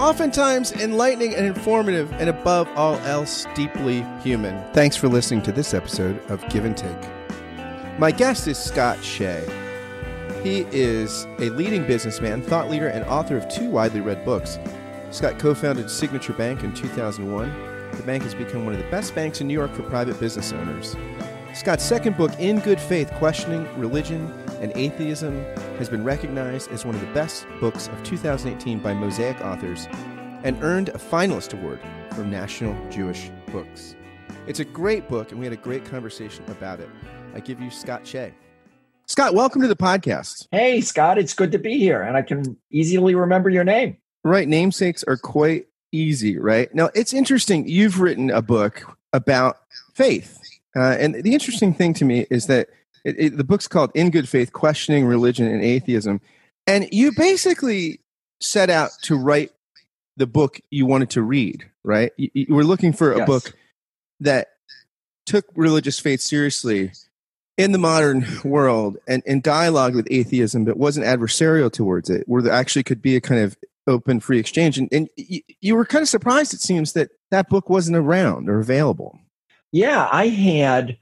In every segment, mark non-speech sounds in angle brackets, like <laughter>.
oftentimes enlightening and informative, and above all else, deeply human. Thanks for listening to this episode of Give and Take. My guest is Scott Shay. He is a leading businessman, thought leader, and author of two widely read books. Scott co founded Signature Bank in 2001. The bank has become one of the best banks in New York for private business owners. Scott's second book, In Good Faith Questioning Religion and Atheism, has been recognized as one of the best books of 2018 by Mosaic Authors and earned a finalist award from National Jewish Books. It's a great book, and we had a great conversation about it. I give you Scott Shay. Scott, welcome to the podcast. Hey, Scott, it's good to be here, and I can easily remember your name. Right. Namesakes are quite easy, right? Now, it's interesting. You've written a book about faith uh, and the interesting thing to me is that it, it, the book's called In Good Faith Questioning Religion and Atheism. And you basically set out to write the book you wanted to read, right? You, you were looking for a yes. book that took religious faith seriously in the modern world and, and dialogue with atheism, but wasn't adversarial towards it, where there actually could be a kind of open free exchange. And, and you, you were kind of surprised, it seems, that that book wasn't around or available. Yeah, I had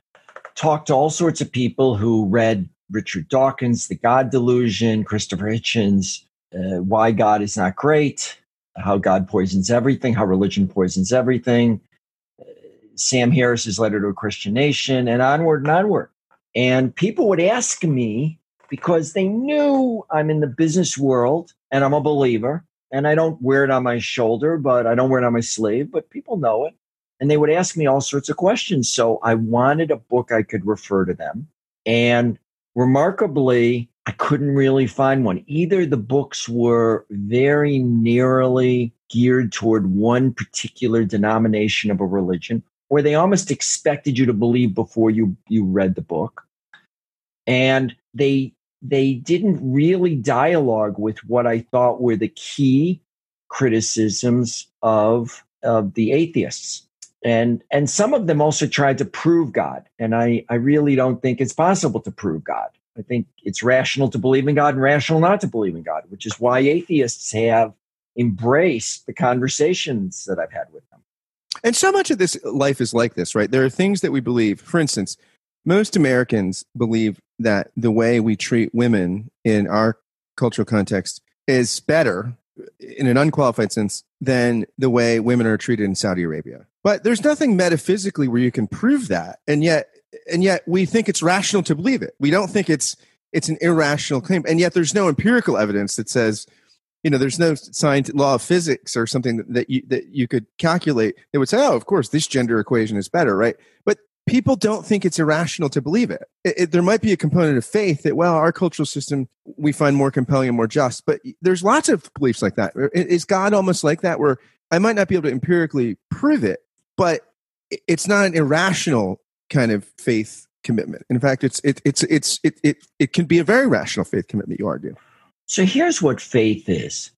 talked to all sorts of people who read Richard Dawkins, The God Delusion, Christopher Hitchens, uh, Why God is Not Great, How God Poisons Everything, How Religion Poisons Everything, uh, Sam Harris's Letter to a Christian Nation, and onward and onward. And people would ask me because they knew I'm in the business world and I'm a believer and I don't wear it on my shoulder, but I don't wear it on my sleeve, but people know it and they would ask me all sorts of questions. So I wanted a book I could refer to them. And remarkably, I couldn't really find one. Either the books were very narrowly geared toward one particular denomination of a religion, or they almost expected you to believe before you, you read the book. And they they didn't really dialogue with what I thought were the key criticisms of, of the atheists and and some of them also tried to prove god. And i i really don't think it's possible to prove god. I think it's rational to believe in god and rational not to believe in god which is why atheists have embraced the conversations that i've had with them. And so much of this life is like this right? There are things that we believe. For instance most americans believe that the way we treat women in our cultural context is better in an unqualified sense than the way women are treated in Saudi Arabia. But there's nothing metaphysically where you can prove that. And yet and yet we think it's rational to believe it. We don't think it's it's an irrational claim. And yet there's no empirical evidence that says you know, there's no science law of physics or something that, that you that you could calculate that would say, oh, of course, this gender equation is better, right? But people don't think it's irrational to believe it. It, it. There might be a component of faith that, well, our cultural system we find more compelling and more just, but there's lots of beliefs like that. Is God almost like that, where I might not be able to empirically prove it, but it's not an irrational kind of faith commitment. In fact, it's it, it's it's it, it it can be a very rational faith commitment. You argue. So here's what faith is.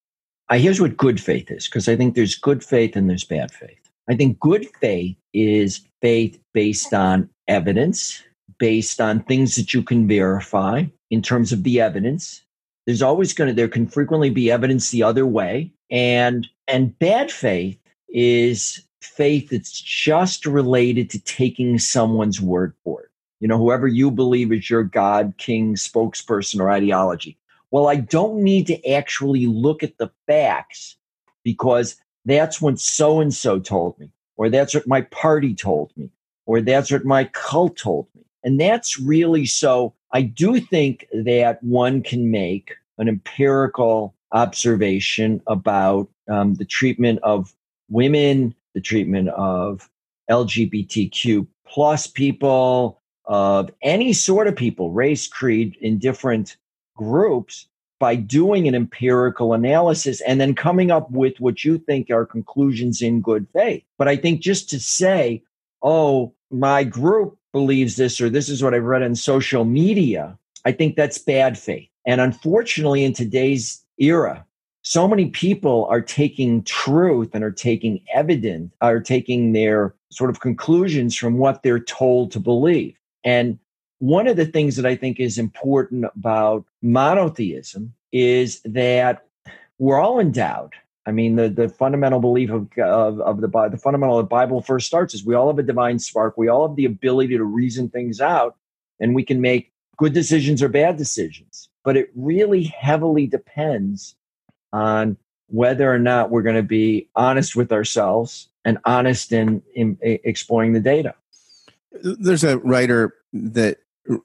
I here's what good faith is, because I think there's good faith and there's bad faith. I think good faith is faith based on evidence, based on things that you can verify in terms of the evidence. There's always going to, there can frequently be evidence the other way. And, and bad faith is faith that's just related to taking someone's word for it. You know, whoever you believe is your God, king, spokesperson, or ideology. Well, I don't need to actually look at the facts because that's what so and so told me or that's what my party told me, or that's what my cult told me. And that's really so. I do think that one can make an empirical observation about um, the treatment of women, the treatment of LGBTQ plus people, of any sort of people, race, creed, in different groups, by doing an empirical analysis and then coming up with what you think are conclusions in good faith. But I think just to say, oh, my group believes this, or this is what I've read on social media, I think that's bad faith. And unfortunately, in today's era, so many people are taking truth and are taking evidence, are taking their sort of conclusions from what they're told to believe. And one of the things that I think is important about monotheism is that we're all endowed. I mean, the, the fundamental belief of, of, of the, the fundamental of the Bible first starts is we all have a divine spark. We all have the ability to reason things out and we can make good decisions or bad decisions. But it really heavily depends on whether or not we're going to be honest with ourselves and honest in, in, in exploring the data. There's a writer that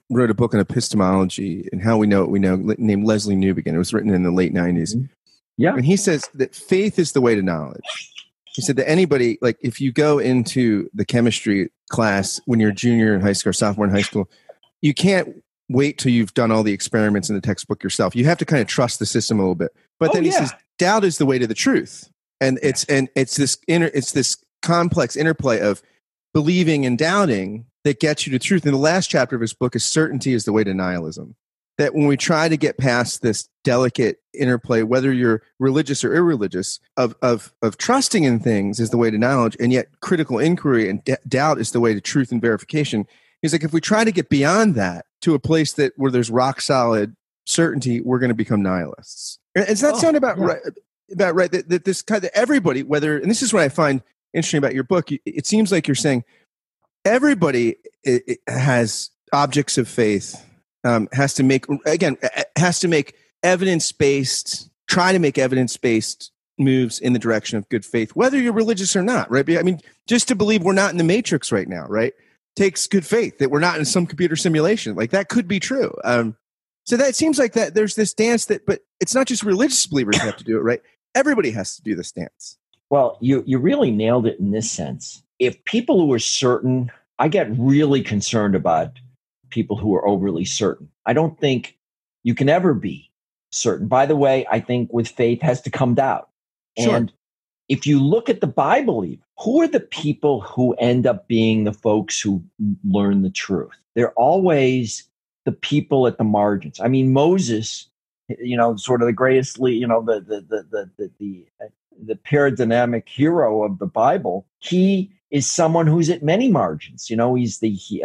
wrote a book on epistemology and how we know what we know named Lesslie Newbigin. It was written in the late 90s. Mm-hmm. Yeah. And he says that faith is the way to knowledge. He said that anybody, like if you go into the chemistry class when you're a junior in high school or sophomore in high school, you can't wait till you've done all the experiments in the textbook yourself. You have to kind of trust the system a little bit. But oh, then he yeah. says doubt is the way to the truth. And it's and it's this inner it's this complex interplay of believing and doubting that gets you to truth. And the last chapter of his book is certainty is the way to nihilism. That when we try to get past this delicate interplay, whether you're religious or irreligious, of, of, of trusting in things is the way to knowledge, and yet critical inquiry and d- doubt is the way to truth and verification. He's like, if we try to get beyond that to a place that where there's rock solid certainty, we're going to become nihilists. Does that oh, sound about yeah. right? About right that, that this kind of everybody, whether and this is what I find interesting about your book. It seems like you're saying everybody has objects of faith. Um, has to make again has to make evidence based. Try to make evidence based moves in the direction of good faith, whether you're religious or not. Right? I mean, just to believe we're not in the matrix right now, right? Takes good faith that we're not in some computer simulation. Like that could be true. Um, so that seems like that there's this dance that, but it's not just religious believers have to do it, right? Everybody has to do this dance. Well, you you really nailed it in this sense. If people who are certain, I get really concerned about people who are overly certain. I don't think you can ever be certain. By the way, I think with faith has to come doubt. Sure. And if you look at the Bible, even, who are the people who end up being the folks who learn the truth? They're always the people at the margins. I mean, Moses, you know, sort of the greatest, you know, the the the the the, the, the paradigmatic hero of the Bible. He is someone who's at many margins. You know, he's the he,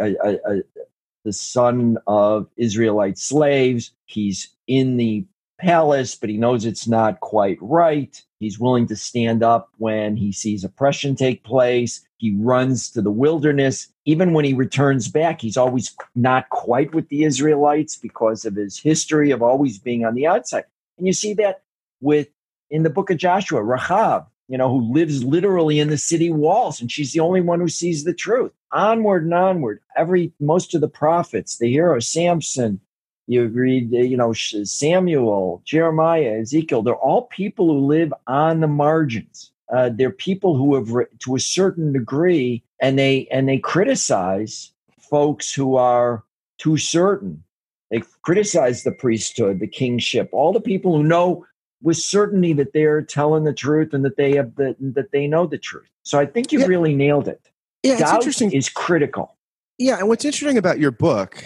the son of Israelite slaves. He's in the palace, but he knows it's not quite right. He's willing to stand up when he sees oppression take place. He runs to the wilderness. Even when he returns back, he's always not quite with the Israelites because of his history of always being on the outside. And you see that with in the book of Joshua, Rahab, you know, who lives literally in the city walls, and she's the only one who sees the truth. Onward and onward. Every most of the prophets, the hero Samson, you read, you know, Samuel, Jeremiah, Ezekiel. They're all people who live on the margins. Uh, they're people who have, to a certain degree, and they and they criticize folks who are too certain. They criticize the priesthood, the kingship, all the people who know with certainty that they're telling the truth and that they have the, that they know the truth. So I think you yeah. really nailed it. Yeah, Doubt it's interesting. Is critical. Yeah, and what's interesting about your book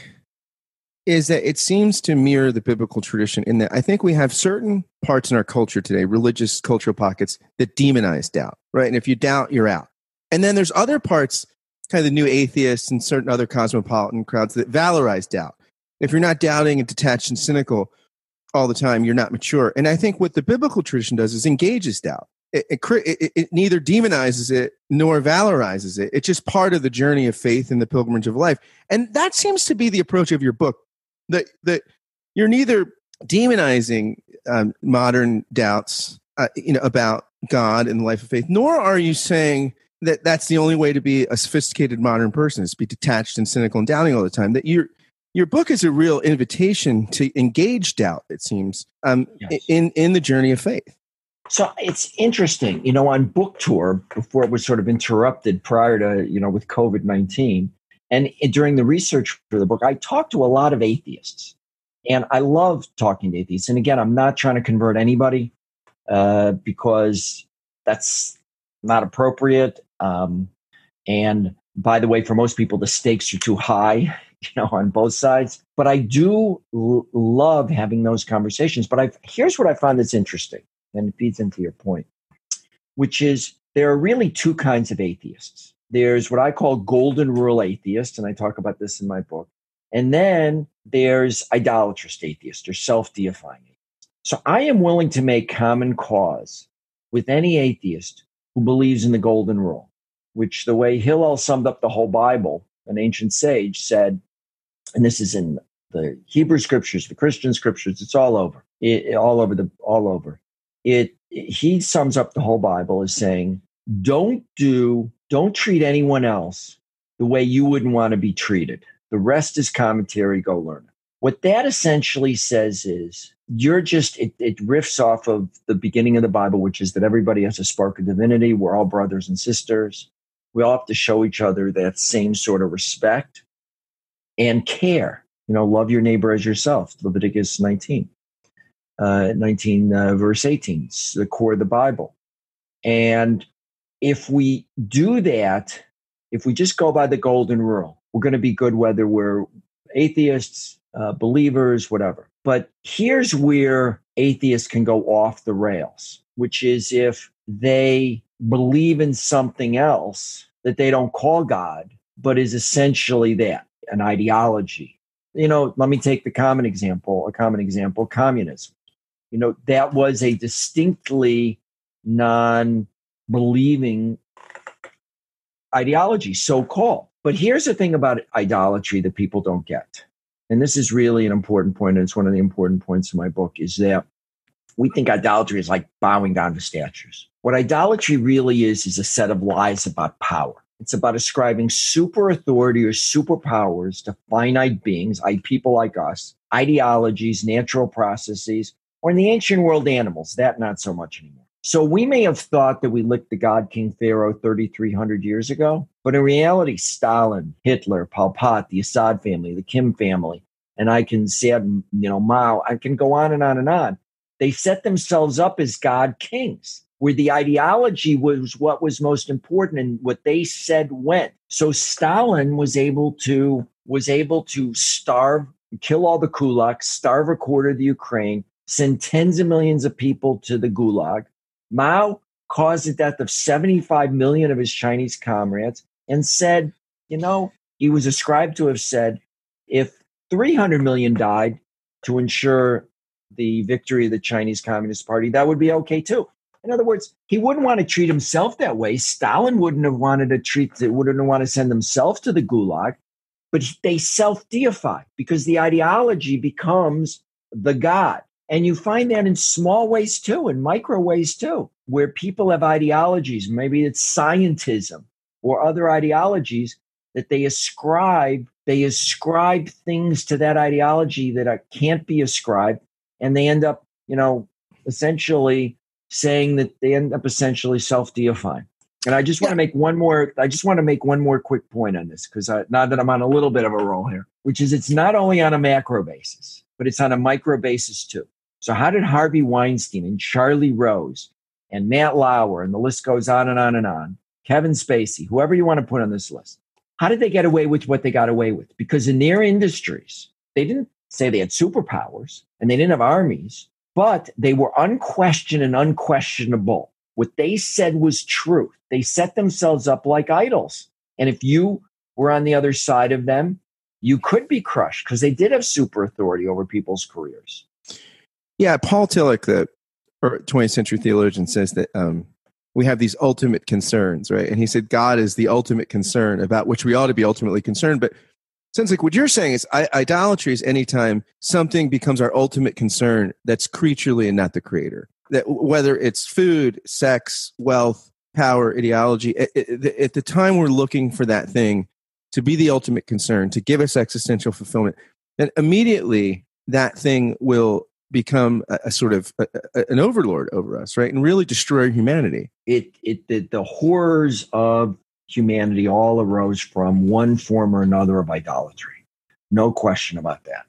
is that it seems to mirror the biblical tradition in that I think we have certain parts in our culture today, religious cultural pockets, that demonize doubt, right? And if you doubt, you're out. And then there's other parts, kind of the new atheists and certain other cosmopolitan crowds that valorize doubt. If you're not doubting and detached and cynical all the time, you're not mature. And I think what the biblical tradition does is engages doubt. It, it, it, it, neither demonizes it nor valorizes it. It's just part of the journey of faith and the pilgrimage of life. And that seems to be the approach of your book that that you're neither demonizing um, modern doubts, uh, you know, about God and the life of faith, nor are you saying that that's the only way to be a sophisticated modern person is to be detached and cynical and doubting all the time. That your your book is a real invitation to engage doubt. It seems um, yes. in in the journey of faith. So it's interesting, you know, on book tour before it was sort of interrupted prior to you know with COVID nineteen. And during the research for the book, I talked to a lot of atheists. And I love talking to atheists. And again, I'm not trying to convert anybody uh, because that's not appropriate. Um, and by the way, for most people, the stakes are too high, <laughs> you know, on both sides. But I do l- love having those conversations. But I've, here's what I find that's interesting, and it feeds into your point, which is there are really two kinds of atheists. There's what I call golden rule atheists, and I talk about this in my book. And then there's idolatrous atheists or self deifying. So I am willing to make common cause with any atheist who believes in the golden rule, which the way Hillel summed up the whole Bible, an ancient sage said, and this is in the Hebrew scriptures, the Christian scriptures, it's all over, it, all over the, all over. It, he sums up the whole Bible as saying, don't do, don't treat anyone else the way you wouldn't want to be treated. The rest is commentary. Go learn it. What that essentially says is you're just, it, it riffs off of the beginning of the Bible, which is that everybody has a spark of divinity. We're all brothers and sisters. We all have to show each other that same sort of respect and care. You know, love your neighbor as yourself, Leviticus 19, uh, 19, uh, verse 18, it's the core of the Bible. And if we do that, if we just go by the golden rule, we're going to be good whether we're atheists, uh, believers, whatever. But here's where atheists can go off the rails, which is if they believe in something else that they don't call God, but is essentially that an ideology. You know, let me take the common example, a common example, communism. You know, that was a distinctly non believing ideology, so called. But here's the thing about idolatry that people don't get. And this is really an important point, and it's one of the important points in my book, is that we think idolatry is like bowing down to statues. What idolatry really is, is a set of lies about power. It's about ascribing super authority or superpowers to finite beings, like people like us, ideologies, natural processes, or in the ancient world, animals. That not so much anymore. So we may have thought that we licked the God King Pharaoh 3,300 years ago, but in reality, Stalin, Hitler, Pol Pot, the Assad family, the Kim family, and I can say, you know, Mao, I can go on and on and on. They set themselves up as God kings, where the ideology was what was most important and what they said went. So Stalin was able to was able to starve, kill all the kulaks, starve a quarter of the Ukraine, send tens of millions of people to the gulag Mao caused the death of 75 million of his Chinese comrades and said, you know, he was ascribed to have said, if 300 million died to ensure the victory of the Chinese Communist Party, that would be okay too. In other words, he wouldn't want to treat himself that way. Stalin wouldn't have wanted to treat, wouldn't want to send himself to the gulag, but they self deify because the ideology becomes the God. And you find that in small ways too, in micro ways too, where people have ideologies. Maybe it's scientism or other ideologies that they ascribe. They ascribe things to that ideology that are, can't be ascribed, and they end up, you know, essentially saying that they end up essentially self-deifying. And I just want to make one more. I just want to make one more quick point on this because now that I'm on a little bit of a roll here, which is it's not only on a macro basis, but it's on a micro basis too. So, how did Harvey Weinstein and Charlie Rose and Matt Lauer, and the list goes on and on and on, Kevin Spacey, whoever you want to put on this list, how did they get away with what they got away with? Because in their industries, they didn't say they had superpowers and they didn't have armies, but they were unquestioned and unquestionable. What they said was truth. They set themselves up like idols. And if you were on the other side of them, you could be crushed because they did have super authority over people's careers. Yeah, Paul Tillich, the 20th century theologian, says that um, we have these ultimate concerns, right? And he said God is the ultimate concern about which we ought to be ultimately concerned. But sounds like what you're saying is idolatry is anytime something becomes our ultimate concern that's creaturely and not the creator. That whether it's food, sex, wealth, power, ideology, at, at the time we're looking for that thing to be the ultimate concern, to give us existential fulfillment, then immediately that thing will become a, a sort of a, a, an overlord over us, right, and really destroy humanity. It it the, the horrors of humanity all arose from one form or another of idolatry, no question about that.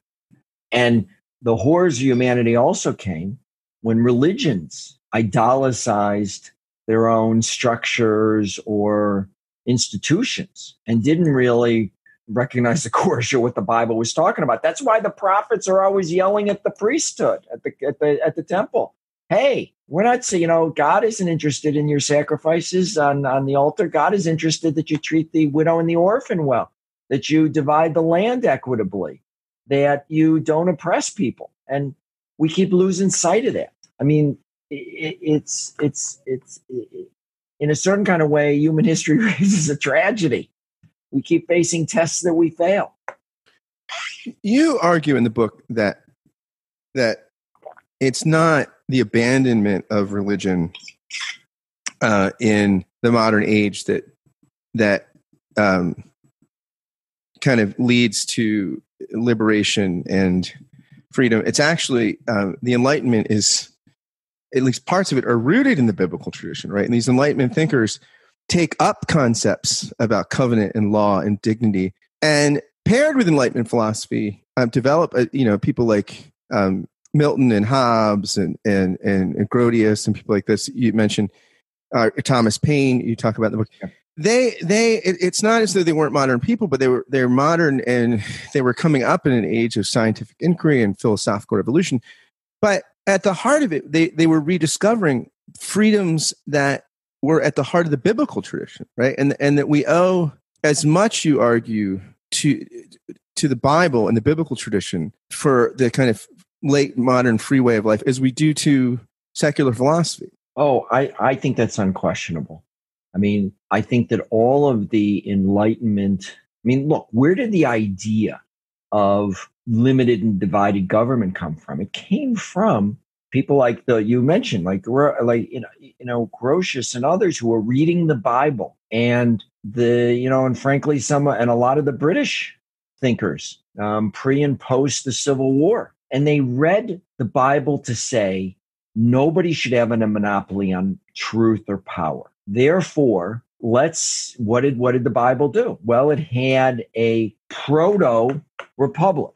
And the horrors of humanity also came when religions idolicized their own structures or institutions and didn't really recognize the <laughs> course or what the Bible was talking about. That's why the prophets are always yelling at the priesthood at the at the at the temple. Hey, we're not you know God isn't interested in your sacrifices on on the altar. God is interested that you treat the widow and the orphan well, that you divide the land equitably, that you don't oppress people, and we keep losing sight of that. I mean, it, it's it's it's it, in a certain kind of way, human history <laughs> raises a tragedy we keep facing tests that we fail. You argue in the book that that it's not the abandonment of religion uh, in the modern age that that um, kind of leads to liberation and freedom. It's actually um, the Enlightenment is at least parts of it are rooted in the biblical tradition, right? And these Enlightenment thinkers take up concepts about covenant and law and dignity and paired with enlightenment philosophy um, develop a, you know people like um, milton and hobbes and, and and and grotius and people like this you mentioned uh, thomas paine you talk about the book yeah. they they it, it's not as though they weren't modern people but they were they're modern and they were coming up in an age of scientific inquiry and philosophical revolution but at the heart of it they they were rediscovering freedoms that we're at the heart of the biblical tradition, right? And and that we owe as much, you argue, to to the Bible and the biblical tradition for the kind of late modern free way of life as we do to secular philosophy. Oh, I, I think that's unquestionable. I mean, I think that all of the enlightenment, I mean, look, where did the idea of limited and divided government come from? It came from people like the you mentioned like like you know you know Grotius and others who were reading the Bible and the you know and frankly some and a lot of the British thinkers um, pre and post the Civil War and they read the Bible to say nobody should have a monopoly on truth or power. Therefore, let's what did what did the Bible do? Well, it had a proto republic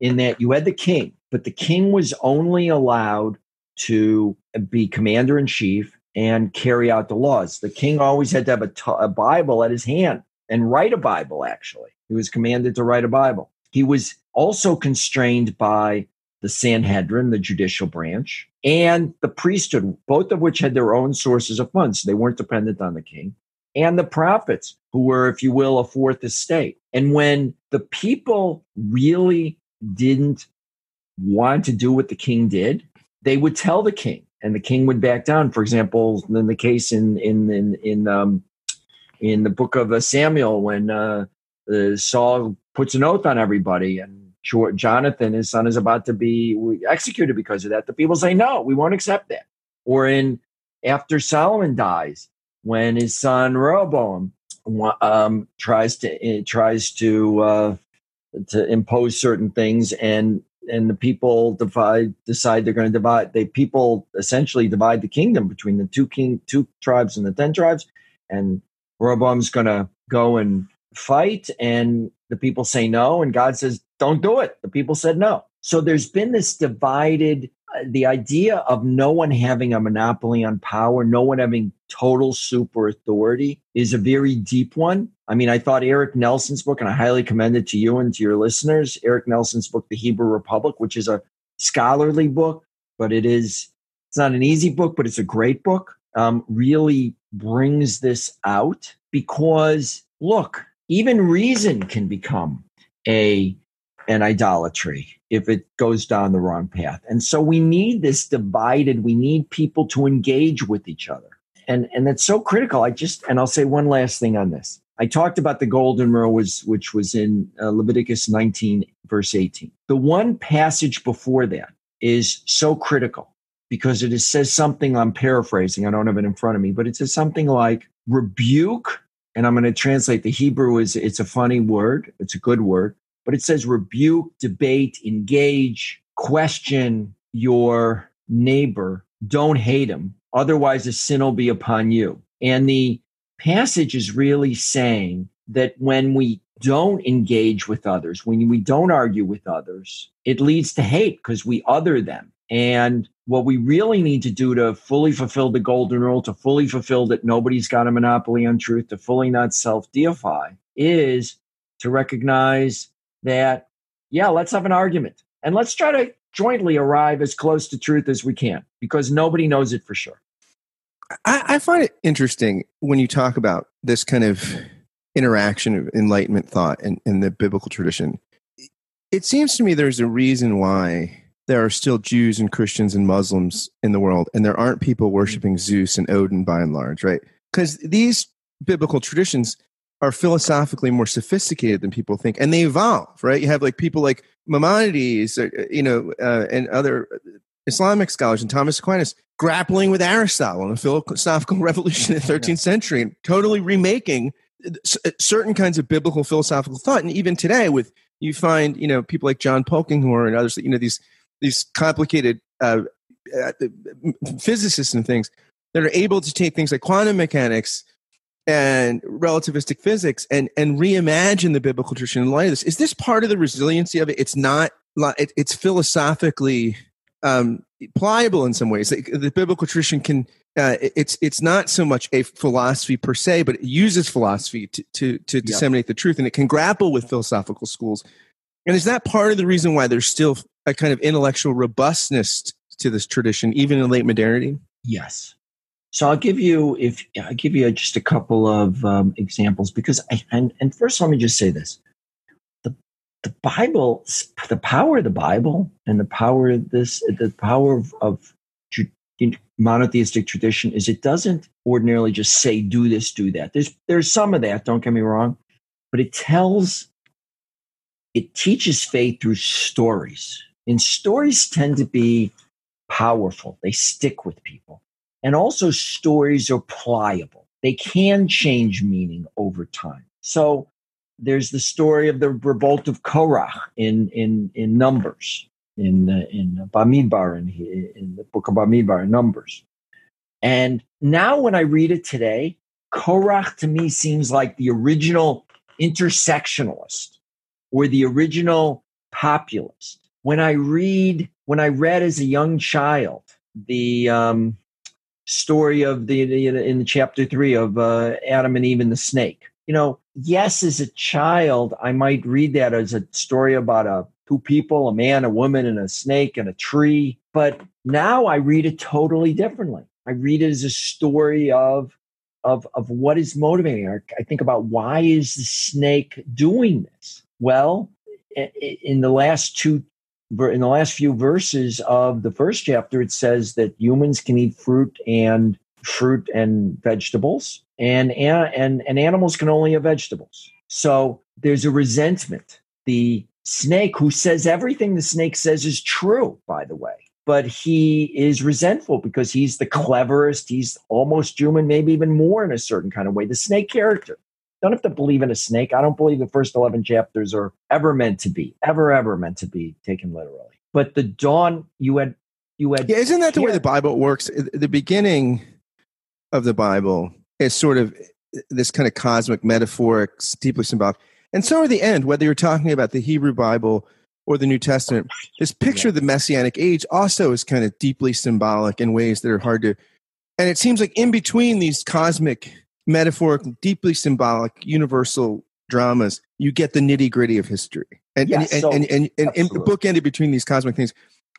in that you had the king but the king was only allowed to be commander in chief and carry out the laws. The king always had to have a, t- a Bible at his hand and write a Bible, actually. He was commanded to write a Bible. He was also constrained by the Sanhedrin, the judicial branch, and the priesthood, both of which had their own sources of funds. They weren't dependent on the king. And the prophets, who were, if you will, a fourth estate. And when the people really didn't want to do what the king did, they would tell the king, and the king would back down. For example, in the case in in in in, um, in the book of uh, Samuel, when uh, uh, Saul puts an oath on everybody, and Jonathan, his son, is about to be executed because of that. The people say, "No, we won't accept that." Or in after Solomon dies, when his son Rehoboam um, tries to uh, tries to uh, to impose certain things, and and the people divide decide they're going to divide they people essentially divide the kingdom between the two king two tribes and the ten tribes and Rehoboam's going to go and fight and the people say no and God says don't do it the people said no so there's been this divided the idea of no one having a monopoly on power, no one having total super authority is a very deep one. I mean, I thought Eric Nelson's book, and I highly commend it to you and to your listeners, Eric Nelson's book, The Hebrew Republic, which is a scholarly book, but it is, it's not an easy book, but it's a great book, um, really brings this out because look, even reason can become a an idolatry if it goes down the wrong path. And so we need this divided, we need people to engage with each other. And and that's so critical. I just and I'll say one last thing on this. I talked about the golden rule was which was in uh, Leviticus 19 verse 18. The one passage before that is so critical because it says something I'm paraphrasing. I don't have it in front of me, but it says something like rebuke and I'm going to translate the Hebrew is it's a funny word. It's a good word but it says rebuke, debate, engage, question your neighbor. Don't hate him. Otherwise, a sin will be upon you. And the passage is really saying that when we don't engage with others, when we don't argue with others, it leads to hate because we other them. And what we really need to do to fully fulfill the golden rule, to fully fulfill that nobody's got a monopoly on truth, to fully not self deify, is to recognize that, yeah, let's have an argument and let's try to jointly arrive as close to truth as we can because nobody knows it for sure. I, I find it interesting when you talk about this kind of interaction of enlightenment thought in the biblical tradition. It seems to me there's a reason why there are still Jews and Christians and Muslims in the world, and there aren't people worshiping Zeus and Odin by and large, right? Because these biblical traditions are philosophically more sophisticated than people think, and they evolve, right? You have like people like Maimonides, uh, you know, uh, and other Islamic scholars, and Thomas Aquinas grappling with Aristotle and the philosophical <laughs> revolution in the 13th century, and totally remaking uh, certain kinds of biblical philosophical thought. And even today, with you find, you know, people like John Polkinghorne and others, you know, these these complicated uh, uh, physicists and things that are able to take things like quantum mechanics and relativistic physics and and reimagine the biblical tradition in light of this. Is this part of the resiliency of it? It's not. It, it's philosophically um, pliable in some ways. The biblical tradition can. Uh, it's it's not so much a philosophy per se, but it uses philosophy to to, to yep. disseminate the truth, and it can grapple with philosophical schools. And is that part of the reason why there's still a kind of intellectual robustness to this tradition, even in late modernity? Yes. So I'll give you if I'll give you just a couple of um, examples because I, and and first let me just say this: the the Bible, the power of the Bible, and the power of this, the power of, of monotheistic tradition is it doesn't ordinarily just say do this, do that. There's there's some of that. Don't get me wrong, but it tells, it teaches faith through stories, and stories tend to be powerful. They stick with people and also, stories are pliable, they can change meaning over time. So, there's the story of the revolt of Korach in, in, in Numbers, in, in Bamidbar, in, in the book of Bamidbar, in Numbers. And now, when I read it today, Korach to me seems like the original intersectionalist or the original populist. When I read, when I read as a young child, the um, story of the in the chapter three of uh, Adam and Eve and the snake. You know, yes, as a child, I might read that as a story about a two people, a man, a woman, and a snake and a tree. But now I read it totally differently. I read it as a story of of of what is motivating. I think about why is the snake doing this? Well, in the last two in the last few verses of the first chapter, it says that humans can eat fruit and fruit and vegetables, and and and animals can only have vegetables. So there's a resentment. The snake, who says everything the snake says is true, by the way, but he is resentful because he's the cleverest. He's almost human, maybe even more in a certain kind of way. The snake character don't have to believe in a snake. I don't believe the first 11 chapters are ever meant to be, ever, ever meant to be taken literally. But the dawn, you had, you had. Yeah, isn't that the way the Bible works? The beginning of the Bible is sort of this kind of cosmic, metaphoric, deeply symbolic. And so are the end, whether you're talking about the Hebrew Bible or the New Testament. This picture of the Messianic age also is kind of deeply symbolic in ways that are hard to. And it seems like in between these cosmic metaphorical, deeply symbolic, universal dramas, you get the nitty gritty of history. And, yes, and, so, and, and, and, and, bookended between these cosmic things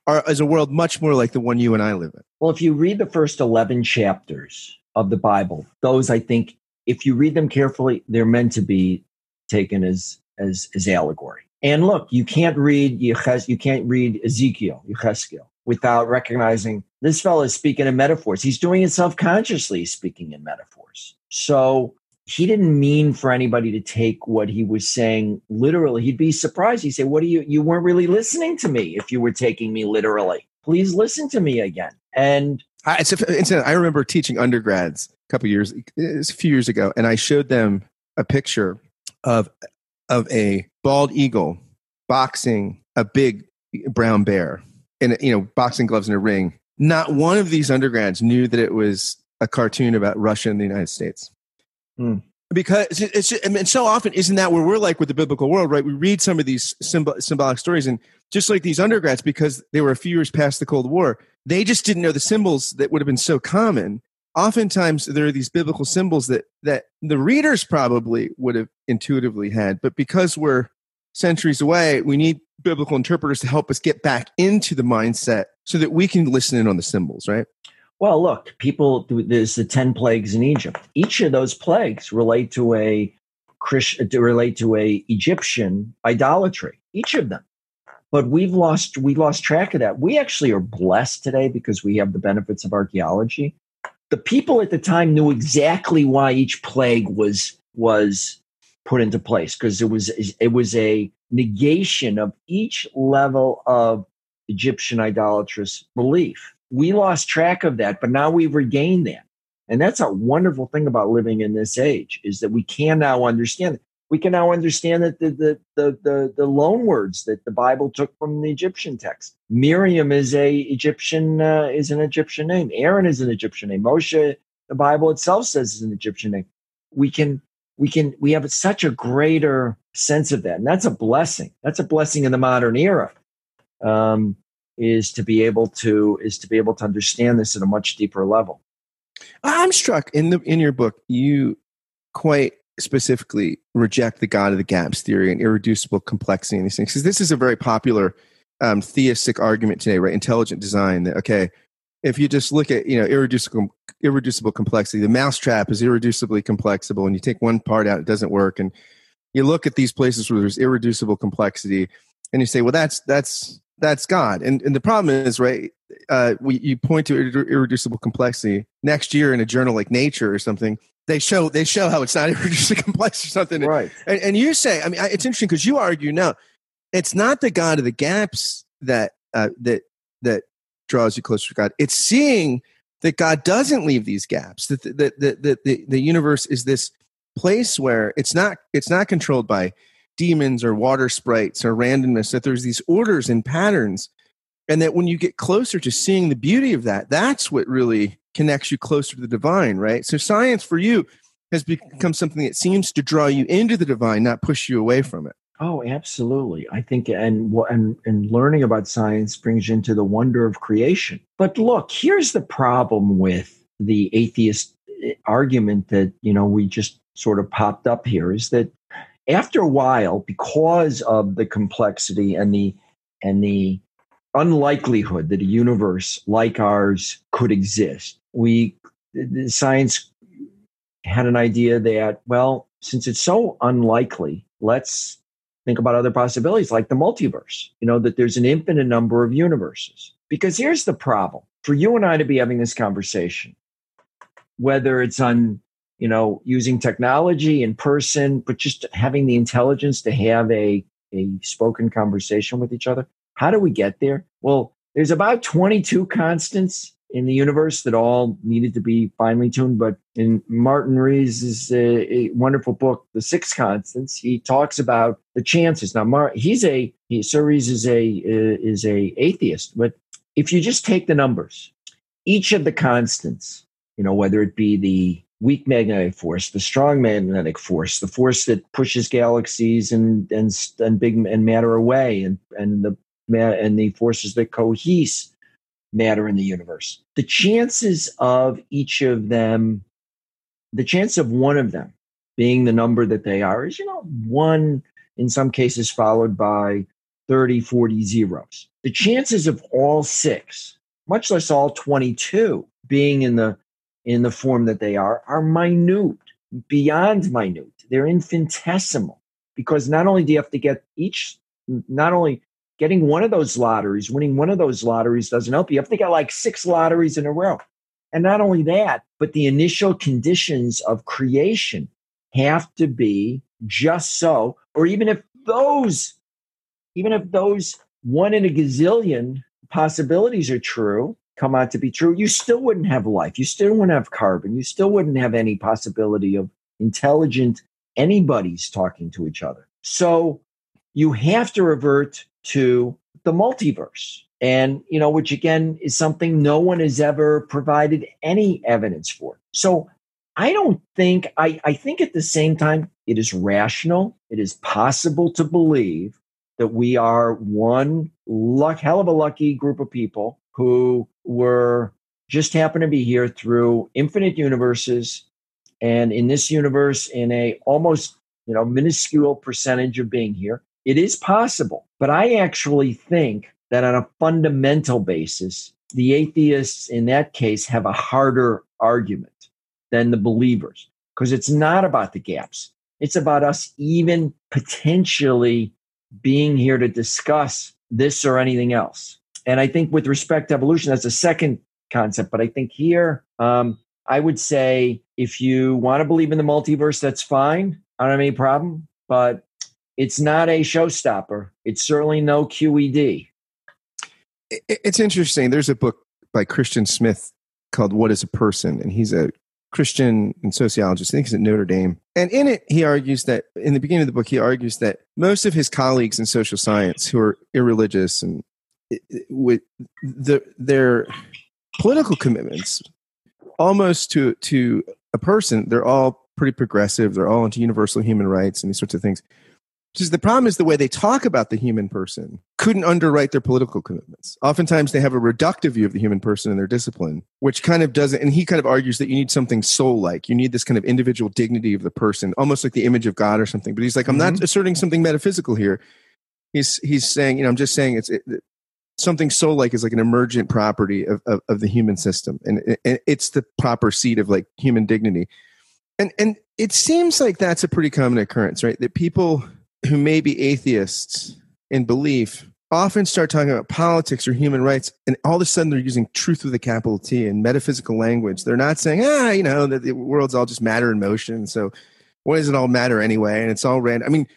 are as a world much more like the one you and I live in. Well, if you read the first 11 chapters of the Bible, those I think, if you read them carefully, they're meant to be taken as, as, as allegory. And look, you can't read you can't read Ezekiel, Yechezkel, without recognizing this fellow is speaking in metaphors. He's doing it self-consciously, speaking in metaphors. So he didn't mean for anybody to take what he was saying literally. He'd be surprised. He'd say, What are you? You weren't really listening to me if you were taking me literally. Please listen to me again. And I, it's, it's, I remember teaching undergrads a couple years, a few years ago, and I showed them a picture of of a bald eagle boxing a big brown bear in you know boxing gloves in a ring. Not one of these undergrads knew that it was a cartoon about Russia and the United States. Hmm. because it's, it's I mean, so often isn't that where we're like with the biblical world, right? We read some of these symbol, symbolic stories, and just like these undergrads, because they were a few years past the Cold War, they just didn't know the symbols that would have been so common. Oftentimes, there are these biblical symbols that that the readers probably would have intuitively had, but because we're centuries away, we need biblical interpreters to help us get back into the mindset so that we can listen in on the symbols, right? Well, look, people, there's the 10 plagues in Egypt. Each of those plagues relate to a Christian, uh, relate to a Egyptian idolatry, each of them. But we've lost, we lost track of that. We actually are blessed today because we have the benefits of archaeology. The people at the time knew exactly why each plague was, was put into place because it was, it was a negation of each level of Egyptian idolatrous belief we lost track of that, but now we've regained that. And that's a wonderful thing about living in this age is that we can now understand. We can now understand that the the the the, the loan words that the Bible took from the Egyptian text. Miriam is a Egyptian uh, is an Egyptian name. Aaron is an Egyptian name. Moshe, the Bible itself says is an Egyptian name. We can we can we have such a greater sense of that, and that's a blessing. That's a blessing in the modern era. Um, is to be able to is to be able to understand this at a much deeper level. I'm struck in the in your book you quite specifically reject the God of the gaps theory and irreducible complexity and these things because this is a very popular um, theistic argument today, right? Intelligent design. That okay, if you just look at you know irreducible irreducible complexity, the mousetrap is irreducibly complexible, and you take one part out, it doesn't work, and you look at these places where there's irreducible complexity, and you say, well, that's that's that's God. And and the problem is, right? Uh, we, you point to irreducible complexity next year in a journal like Nature or something. They show they show how it's not <laughs> irreducible complex or something. Right. And, and you say, I mean, it's interesting because you argue no, it's not the God of the gaps that uh, that that draws you closer to God. It's seeing that God doesn't leave these gaps. That the the the, the, the universe is this place where it's not it's not controlled by demons or water sprites or randomness, that there's these orders and patterns. And that when you get closer to seeing the beauty of that, that's what really connects you closer to the divine, right? So science for you has become something that seems to draw you into the divine, not push you away from it. Oh, absolutely. I think and and and learning about science brings you into the wonder of creation. But look, here's the problem with the atheist eh, argument that, you know, we just sort of popped up here is that after a while, because of the complexity and the and the unlikelihood that a universe like ours could exist, we the science had an idea that well, since it's so unlikely, let's think about other possibilities like the multiverse. You know that there's an infinite number of universes. Because here's the problem: for you and I to be having this conversation, whether it's on you know, using technology in person, but just having the intelligence to have a, a spoken conversation with each other. How do we get there? Well, there's about 22 constants in the universe that all needed to be finely tuned. But in Martin Rees' uh, wonderful book, The Six Constants, he talks about the chances. Now, Mar- he's a he, Sir Rees is a uh, is a atheist, but if you just take the numbers, each of the constants, you know, whether it be the weak magnetic force, the strong magnetic force, the force that pushes galaxies and and and big and matter away, and and the and the forces that cohese matter in the universe. The chances of each of them, the chance of one of them being the number that they are is, you know, one in some cases followed by 30, 40 zeros. The chances of all six, much less all 22, being in the in the form that they are are minute, beyond minute. They're infinitesimal because not only do you have to get each, not only getting one of those lotteries, winning one of those lotteries doesn't help you. You have to get like six lotteries in a row. And not only that, but the initial conditions of creation have to be just so, or even if those, even if those one in a gazillion possibilities are true, come out to be true, you still wouldn't have life. You still wouldn't have carbon. You still wouldn't have any possibility of intelligent anybody's talking to each other. So you have to revert to the multiverse. And, you know, which again is something no one has ever provided any evidence for. So I don't think, I, I think at the same time, it is rational. It is possible to believe that we are one luck, hell of a lucky group of people who were just happen to be here through infinite universes and in this universe in a almost you know minuscule percentage of being here. It is possible but i actually think that on a fundamental basis the atheists in that case have a harder argument than the believers because it's not about the gaps. It's about us even potentially being here to discuss this or anything else and i think with respect to evolution that's a second concept but i think here um, I would say if you want to believe in the multiverse, that's fine. I don't have any problem, but it's not a showstopper. It's certainly no QED. It's interesting. There's a book by Christian Smith called What is a Person? And he's a Christian and sociologist. I think he's at Notre Dame. And in it, he argues that, in the beginning of the book, he argues that most of his colleagues in social science who are irreligious and with the, their political commitments almost to to a person, they're all pretty progressive. They're all into universal human rights and these sorts of things. Because the problem is the way they talk about the human person couldn't underwrite their political commitments. Oftentimes they have a reductive view of the human person and their discipline, which kind of doesn't, and he kind of argues that you need something soul like. You need this kind of individual dignity of the person, almost like the image of God or something. But he's like, I'm mm-hmm. not asserting something metaphysical here. He's, he's saying, you know, I'm just saying it's, it, something so like is like an emergent property of, of, of the human system. And, it's the proper seat of like human dignity. And and it seems like that's a pretty common occurrence right? That people who may be atheists in belief often start talking about politics or human rights and all of a sudden they're using truth with a capital t and metaphysical language. They're not saying ah you know that the world's all just matter and motion so what does it all matter anyway? And it's all random. I mean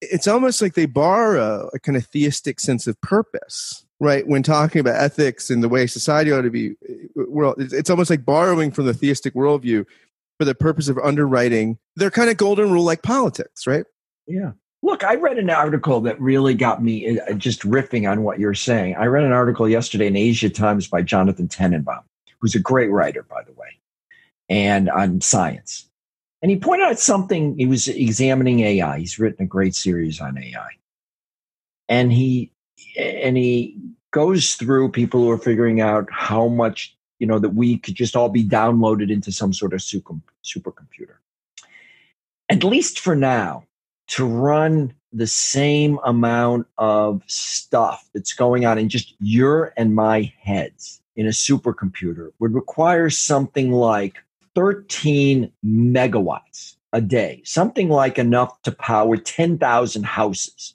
it's almost like they borrow a kind of theistic sense of purpose right? When talking about ethics and the way society ought to be well it's almost like borrowing from the theistic worldview for the purpose of underwriting their kind of golden rule like politics right? Yeah. Look i read an article that really got me uh, just riffing on what you're saying. I read an article yesterday in asia times by jonathan tennenbaum who's a great writer by the way and on science and he pointed out something, he was examining AI. He's written a great series on AI. And he and he goes through people who are figuring out how much, you know, that we could just all be downloaded into some sort of super, supercomputer. At least for now, to run the same amount of stuff that's going on in just your and my heads in a supercomputer would require something like 13 megawatts a day, something like enough to power 10,000 houses.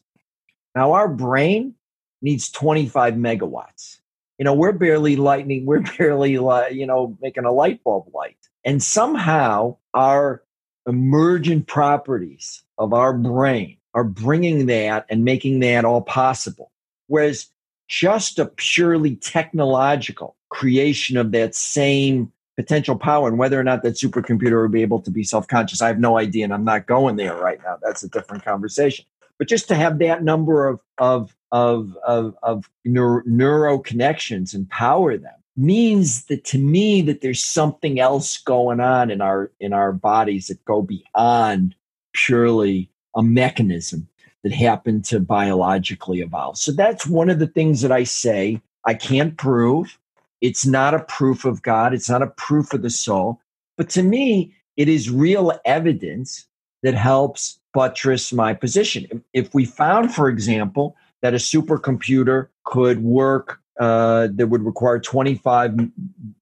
Now, our brain needs 25 megawatts. You know, we're barely lightning, <laughs> we're barely, you know, making a light bulb light. And somehow our emergent properties of our brain are bringing that and making that all possible. Whereas just a purely technological creation of that same potential power and whether or not that supercomputer would be able to be self-conscious i have no idea and i'm not going there right now. That's a different conversation. But just to have that number of of of of, of neuro, neuro connections and power them means that to me that there's something else going on in our in our bodies that go beyond purely a mechanism that happened to biologically evolve. So that's one of the things that i say i can't prove it's not a proof of God, it's not a proof of the soul. But to me, it is real evidence that helps buttress my position. If we found, for example, that a supercomputer could work uh, that would require 25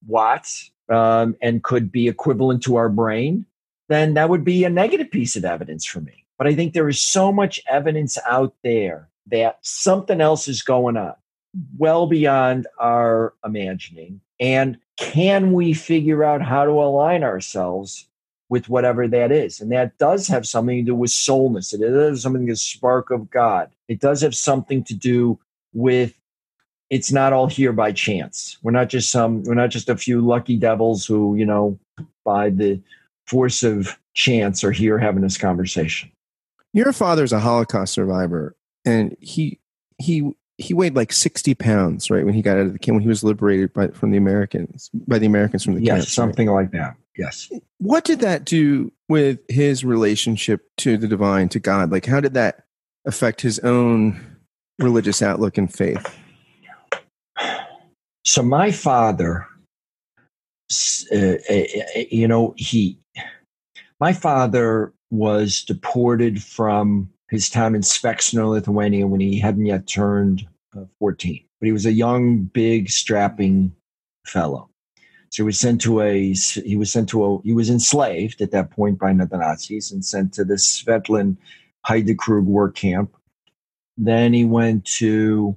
watts um, and could be equivalent to our brain, then that would be a negative piece of evidence for me. But I think there is so much evidence out there that something else is going on well beyond our imagining. And can we figure out how to align ourselves with whatever that is? And that does have something to do with soulness. It does have something to spark of God. It does have something to do with it's not all here by chance. We're not just some we're not just a few lucky devils who, you know, by the force of chance are here having this conversation. Your father's a Holocaust survivor and he he he weighed like 60 pounds, right? When he got out of the camp, when he was liberated by, from the Americans, by the Americans from the yes, camp. something right? like that. Yes. What did that do with his relationship to the divine, to God? Like, how did that affect his own religious outlook and faith? So, my father, uh, uh, uh, you know, he, my father was deported from his time in Švėkšna, Lithuania, when he hadn't yet turned uh, 14. But he was a young, big, strapping fellow. So he was sent to a he was sent to a he was enslaved at that point by the Nazis and sent to the Svetlin Heidekrug work camp. Then he went to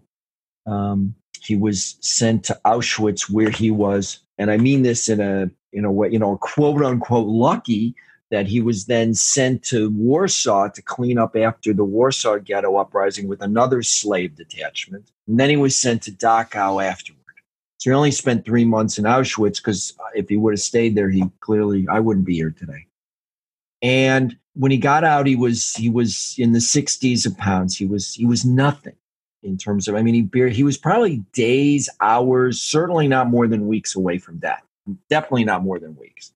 um, he was sent to Auschwitz where he was, and I mean this in a in a way, you know, quote unquote lucky that he was then sent to Warsaw to clean up after the Warsaw Ghetto uprising with another slave detachment. And then he was sent to Dachau afterward. So he only spent three months in Auschwitz because if he would have stayed there, he clearly I wouldn't be here today. And when he got out, he was he was in the 60s of pounds. He was he was nothing in terms of I mean he he was probably days, hours, certainly not more than weeks away from death. Definitely not more than weeks.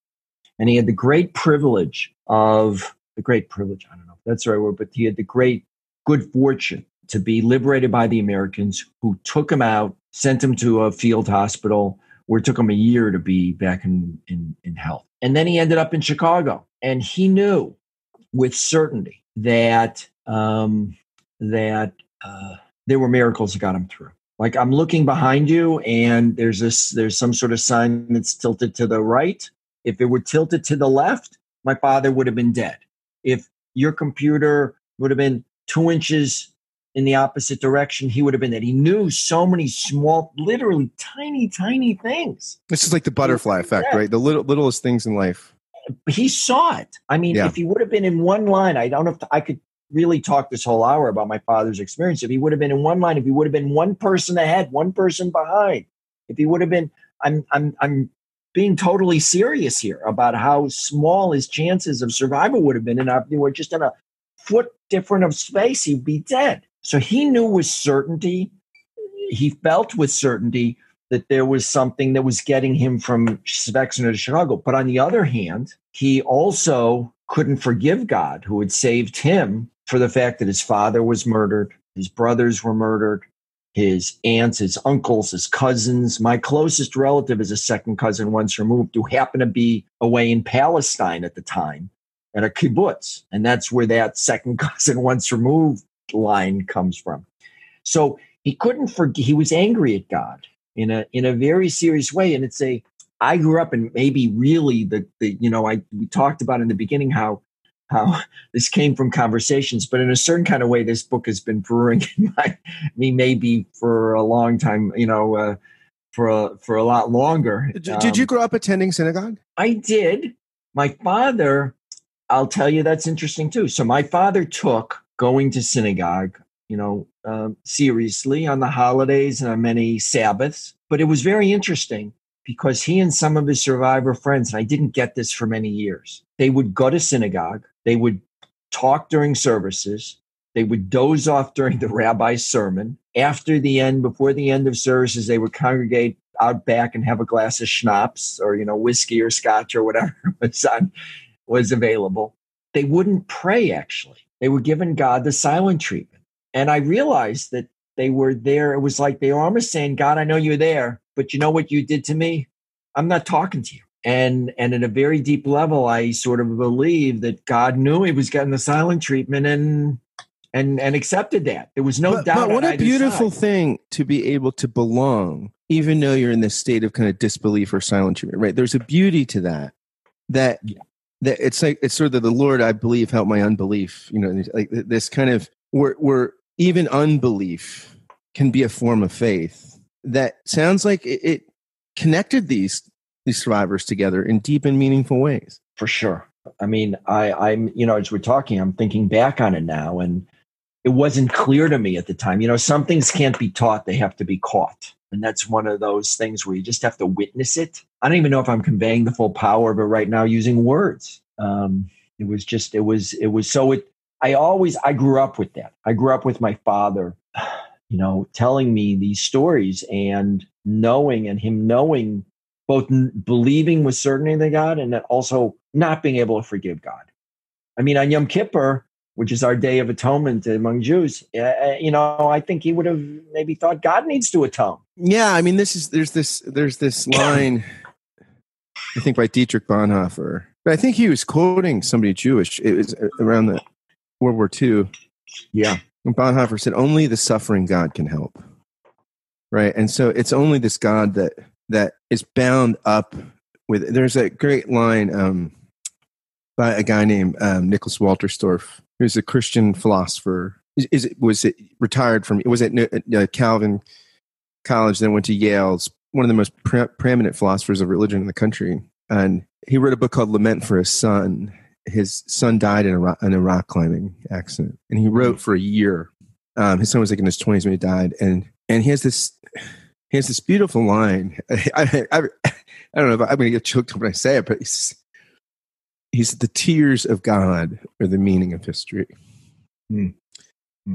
And he had the great privilege of the great privilege, I don't know if that's the right word, but he had the great good fortune to be liberated by the Americans who took him out, sent him to a field hospital where it took him a year to be back in, in, in health. And then he ended up in Chicago. And he knew with certainty that um, that uh, there were miracles that got him through. Like I'm looking behind you, and there's this there's some sort of sign that's tilted to the right. If it were tilted to the left, my father would have been dead. If your computer would have been two inches in the opposite direction, he would have been dead. He knew so many small, literally tiny, tiny things. This is like the butterfly effect, right? The little littlest things in life. He saw it. I mean, yeah. if he would have been in one line, I don't know if I could really talk this whole hour about my father's experience. If he would have been in one line, if he would have been one person ahead, one person behind, if he would have been, I'm, I'm, I'm being totally serious here about how small his chances of survival would have been. And if they were just in a foot different of space, he'd be dead. So he knew with certainty, he felt with certainty that there was something that was getting him from Švėkšna to Chicago. But on the other hand, he also couldn't forgive God who had saved him for the fact that his father was murdered, his brothers were murdered, his aunts, his uncles, his cousins. My closest relative is a second cousin once removed who happened to be away in Palestine at the time at a kibbutz. And that's where that second <laughs> cousin once removed line comes from. So he couldn't forget, he was angry at God in a, in a very serious way. And it's a, I grew up and maybe really the, the, you know, I, we talked about in the beginning how, how <laughs> this came from conversations, but in a certain kind of way, this book has been brewing <laughs> in my, me maybe for a long time, you know, uh, for a, for a lot longer. Did, um, did you um, grow up attending synagogue? I did. My father, I'll tell you, that's interesting too. So my father took going to synagogue, you know, uh, seriously on the holidays and on many Sabbaths. But it was very interesting because he and some of his survivor friends, and I didn't get this for many years, they would go to synagogue, they would talk during services, they would doze off during the <laughs> rabbi's sermon. After the end, before the end of services, they would congregate out back and have a glass of schnapps or, you know, whiskey or scotch or whatever <laughs> was on, was available. They wouldn't pray actually. They were given God the silent treatment. And I realized that they were there. It was like they were almost saying, God, I know you're there, but you know what you did to me? I'm not talking to you. And and at a very deep level, I sort of believe that God knew he was getting the silent treatment and and and accepted that. There was no but, doubt. But what a beautiful side. thing to be able to belong, even though you're in this state of kind of disbelief or silent treatment, right? There's a beauty to that. That yeah that it's like it's sort of the Lord I believe help my unbelief. You know, like this kind of where where even unbelief can be a form of faith. That sounds like it, it connected these these survivors together in deep and meaningful ways. For sure. I mean, I, I'm you know as we're talking, I'm thinking back on it now, and it wasn't clear to me at the time. You know, some things can't be taught; they have to be caught. And that's one of those things where you just have to witness it. I don't even know if I'm conveying the full power of it right now using words. Um, it was just, it was, it was so it, I always, I grew up with that. I grew up with my father, <sighs> you know, telling me these stories and knowing and him knowing both believing with certainty in God and then also not being able to forgive God. I mean, on Yom Kippur, which is our day of atonement among Jews, uh, you know, I think he would have maybe thought God needs to atone. Yeah, I mean, this is there's this there's this <coughs> line, I think by Dietrich Bonhoeffer, but I think he was quoting somebody Jewish. It was around the World War II. Yeah, and Bonhoeffer said, "Only the suffering God can help." Right, and so it's only this God that that is bound up with. There's a great line um, by a guy named um, Nicholas Wolterstorff, who's a Christian philosopher. Is, is it was it retired from? Was it uh, Calvin College? Then went to Yale's one of the most pre- preeminent philosophers of religion in the country, and he wrote a book called Lament for His Son. His son died in a, rock, in a rock climbing accident, and he wrote for a year. Um, his son was like in his twenties when he died, and and he has this he has this beautiful line. <laughs> I, I, I, I don't know if I'm going to get choked up when I say it, but he's, he's the tears of God are the meaning of history. Hmm.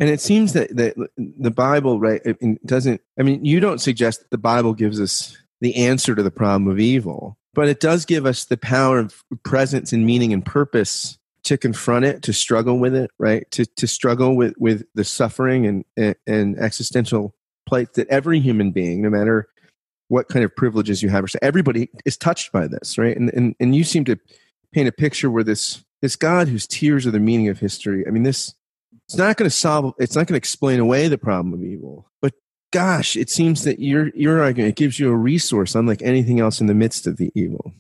And it seems that, that the Bible, right, doesn't, I mean, you don't suggest that the Bible gives us the answer to the problem of evil, but it does give us the power of presence and meaning and purpose to confront it, to struggle with it, right? To, to struggle with, with the suffering and, and, and existential plight that every human being, no matter what kind of privileges you have, or so everybody is touched by this, right? And, and, and you seem to paint a picture where this, this God whose tears are the meaning of history, I mean, this, it's not going to solve, it's not going to explain away the problem of evil, but gosh, it seems that your, your argument, it gives you a resource unlike anything else in the midst of the evil.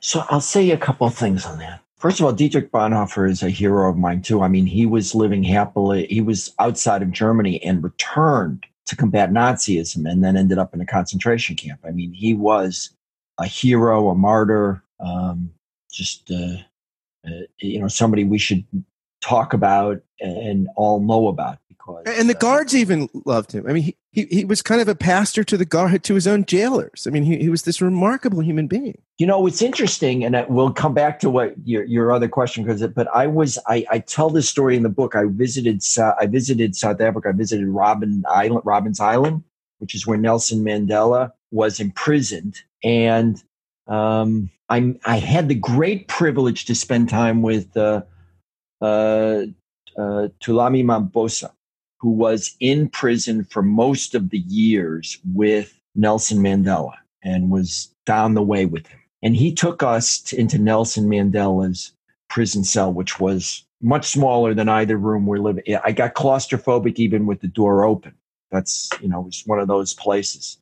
So I'll say a couple of things on that. First of all, Dietrich Bonhoeffer is a hero of mine too. I mean, he was living happily. He was outside of Germany and returned to combat Nazism and then ended up in a concentration camp. I mean, he was a hero, a martyr, um, just uh, uh, you know somebody we should talk about and all know about because and the uh, guards even loved him. I mean, he, he, he was kind of a pastor to the guard to his own jailers. I mean, he, he was this remarkable human being. You know, it's interesting, and we'll come back to what your your other question because. But I was I, I tell this story in the book. I visited I visited South Africa. I visited Robben Island, Robben's Island, which is where Nelson Mandela was imprisoned, and um, I I had the great privilege to spend time with. Uh, uh, uh, Thulani Mabuza, who was in prison for most of the years with Nelson Mandela and was down the way with him. And he took us to, into Nelson Mandela's prison cell, which was much smaller than either room we're living. I got claustrophobic even with the door open. That's, you know, it's one of those places.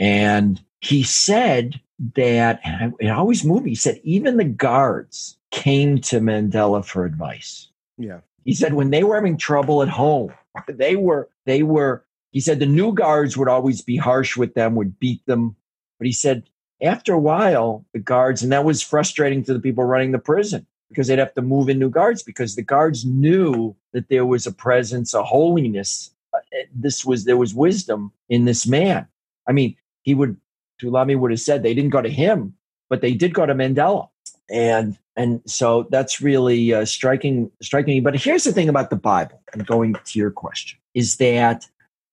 And he said that, and it always moved me, he said, even the guards came to Mandela for advice. Yeah. He said when they were having trouble at home, <laughs> they were they were he said the new guards would always be harsh with them would beat them. But he said after a while the guards and that was frustrating to the people running the prison because they'd have to move in new guards because the guards knew that there was a presence a holiness uh, this was there was wisdom in this man. I mean he would Thulani would have said they didn't go to him but they did go to mandela. And and so that's really uh, striking striking me. But here's the thing about the bible and going to your question is that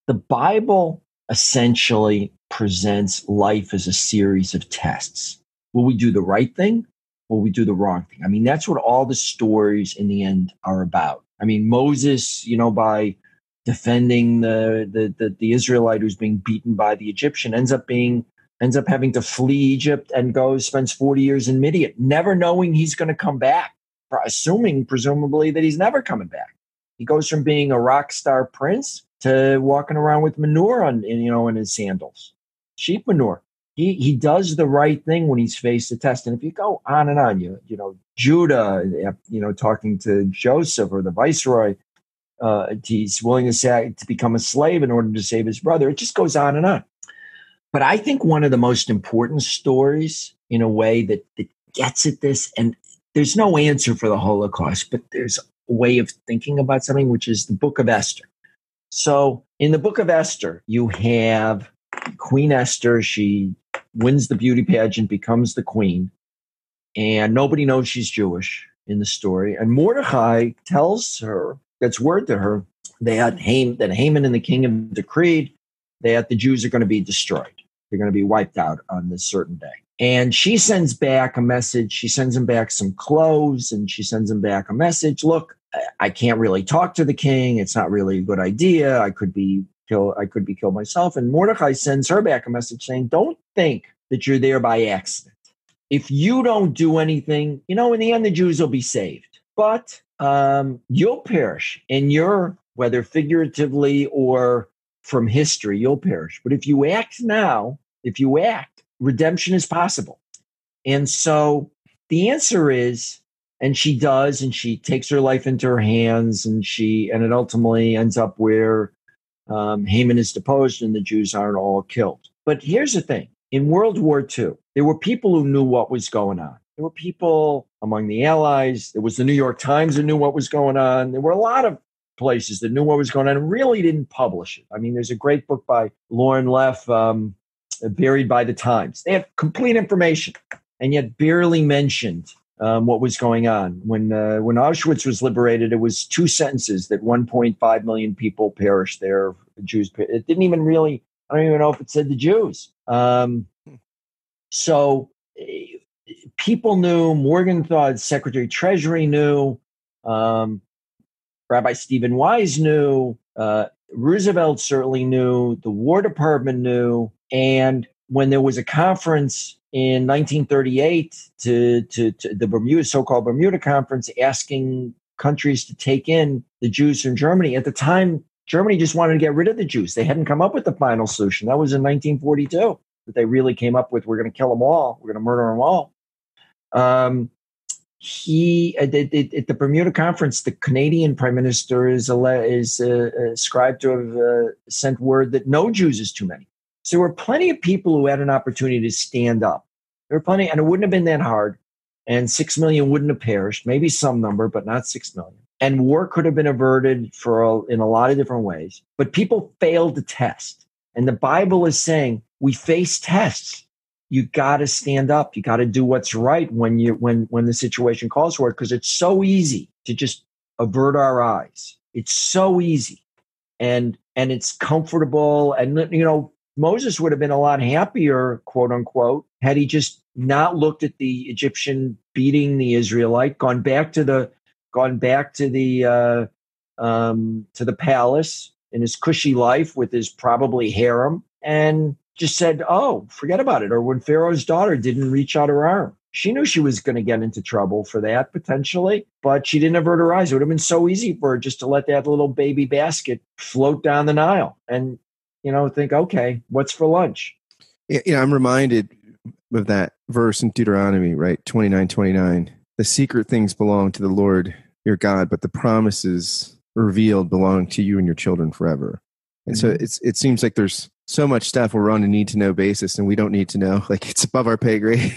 the bible essentially presents life as a series of tests. Will we do the right thing? Will we do the wrong thing? I mean that's what all the stories in the end are about. I mean moses you know by defending the the the, the israelite who's being beaten by the egyptian ends up being ends up having to flee Egypt and goes, spends 40 years in Midian, never knowing he's going to come back, assuming presumably that he's never coming back. He goes from being a rock star prince to walking around with manure on, you know, in his sandals, sheep manure. He, he does the right thing when he's faced a test. And if you go on and on, you, you know, Judah, you know, talking to Joseph or the viceroy, uh, he's willing to say to become a slave in order to save his brother. It just goes on and on. But I think one of the most important stories, in a way that, that gets at this, and there's no answer for the Holocaust, but there's a way of thinking about something, which is the book of Esther. So in the book of Esther, you have Queen Esther. She wins the beauty pageant, becomes the queen, and nobody knows she's Jewish in the story. And Mordecai tells her, gets word to her, that, Haman, that Haman and the king have decreed that the Jews are going to be destroyed They're going to be wiped out on this certain day. And she sends back a message. She sends him back some clothes and she sends him back a message. Look, I can't really talk to the king. It's not really a good idea. I could be killed. I could be killed myself. And Mordecai sends her back a message saying, "Don't think that you're there by accident. If you don't do anything, you know, in the end, the Jews will be saved. But um, you'll perish, and you're whether figuratively or from history, you'll perish. But if you act now, if you act, redemption is possible. And so the answer is and she does and she takes her life into her hands and she and it ultimately ends up where um, Haman is deposed and the Jews aren't all killed. But here's the thing: in World War II, there were people who knew what was going on. There were people among the Allies. There was the New York Times that knew what was going on. There were a lot of places that knew what was going on and really didn't publish it. I mean, there's a great book by Laurel Leff, um, Buried by the Times. They have complete information and yet barely mentioned um, what was going on. When uh, when Auschwitz was liberated, it was two sentences that 1.5 million people perished there. Jews. It didn't even really. I don't even know if it said the Jews. Um, so eh, people knew. Morgenthau, Secretary Treasury knew. Um, Rabbi Stephen Wise knew. Uh, Roosevelt certainly knew. The War Department knew. And when there was a conference in 1938 to, to, to the Bermuda, so-called Bermuda Conference, asking countries to take in the Jews from Germany. At the time, Germany just wanted to get rid of the Jews. They hadn't come up with the final solution. That was in 1942 that they really came up with. We're going to kill them all. We're going to murder them all. Um, he at, at, the Bermuda conference, the Canadian Prime Minister is is uh, ascribed to have uh, sent word that no Jews is too many. So there were plenty of people who had an opportunity to stand up. There were plenty, and it wouldn't have been that hard. And six million wouldn't have perished, maybe some number, but not six million. And war could have been averted for a, in a lot of different ways. But people failed to test. And the Bible is saying we face tests. You got to stand up. You got to do what's right when you when when the situation calls for it. Because it's so easy to just avert our eyes. It's so easy, and and it's comfortable. And you know, Moses would have been a lot happier, quote unquote, had he just not looked at the Egyptian beating the Israelite, gone back to the gone back to the uh, um, to the palace in his cushy life with his probably harem, and just said, "Oh, forget about it." Or when Pharaoh's daughter didn't reach out her arm, she knew she was going to get into trouble for that potentially, but she didn't avert her eyes. It would have been so easy for her just to let that little baby basket float down the Nile, and you know, think, okay, what's for lunch? Yeah, I'm reminded of that verse in Deuteronomy, right? 29, 29. The secret things belong to the Lord your God, but the promises revealed belong to you and your children forever. And mm-hmm. so it's it seems like there's so much stuff we're on a need to know basis and we don't need to know. <laughs> Like it's above our pay grade.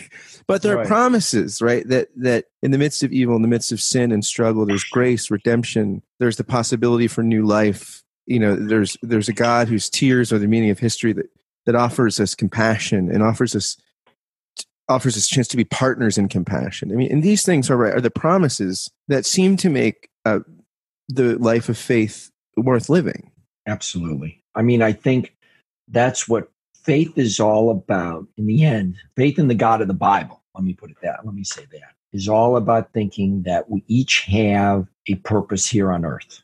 but there right. are promises, right? That that in the midst of evil, in the midst of sin and struggle, there's grace, redemption, there's the possibility for new life you know there's there's a god whose tears are the meaning of history that that offers us compassion and offers us offers us a chance to be partners in compassion. I mean, and these things are are the promises that seem to make uh, the life of faith worth living. Absolutely. I mean, I think that's what faith is all about in the end. Faith in the God of the Bible. Let me put it that. Let me say that is all about thinking that we each have a purpose here on earth.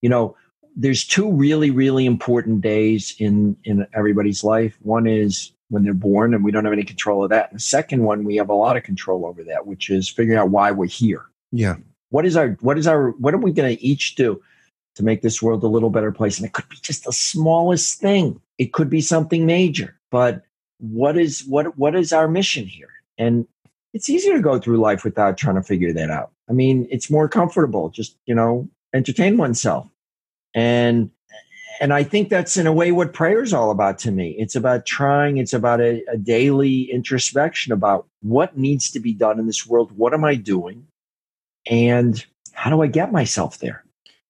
You know, there's two really really important days in in everybody's life. One is when they're born and we don't have any control of that. And the second one we have a lot of control over that which is figuring out why we're here. Yeah. What is our what is our what are we going to each do to make this world a little better place? And it could be just the smallest thing. It could be something major but what is what what is our mission here? And it's easier to go through life without trying to figure that out. I mean it's more comfortable just you know entertain oneself and and I think that's in a way what prayer is all about to me. It's about trying, it's about a, a, daily introspection about what needs to be done in this world. What am I doing? And how do I get myself there?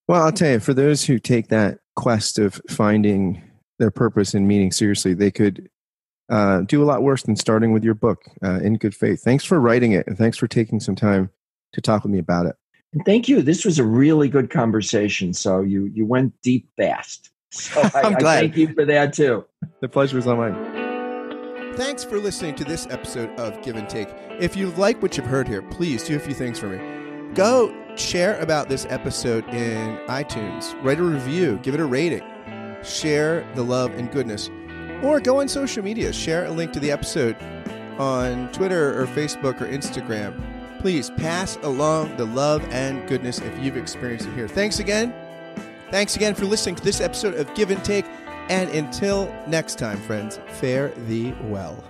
Well, I'll tell you, for those who take that quest of finding their purpose and meaning seriously, they could uh, do a lot worse than starting with your book uh, in good faith. Thanks for writing it, and thanks for taking some time to talk with me about it. And thank you. This was a really good conversation. So you you went deep fast. So <laughs> I, I'm glad. I thank you for that too. The pleasure was all mine. Thanks for listening to this episode of Give and Take. If you like what you've heard here, please do a few things for me. Go share about this episode in iTunes, write a review, give it a rating, share the love and goodness, or go on social media, share a link to the episode on Twitter or Facebook or Instagram. Please pass along the love and goodness if you've experienced it here. Thanks again. Thanks again for listening to this episode of Give and Take. And until next time, friends, fare thee well.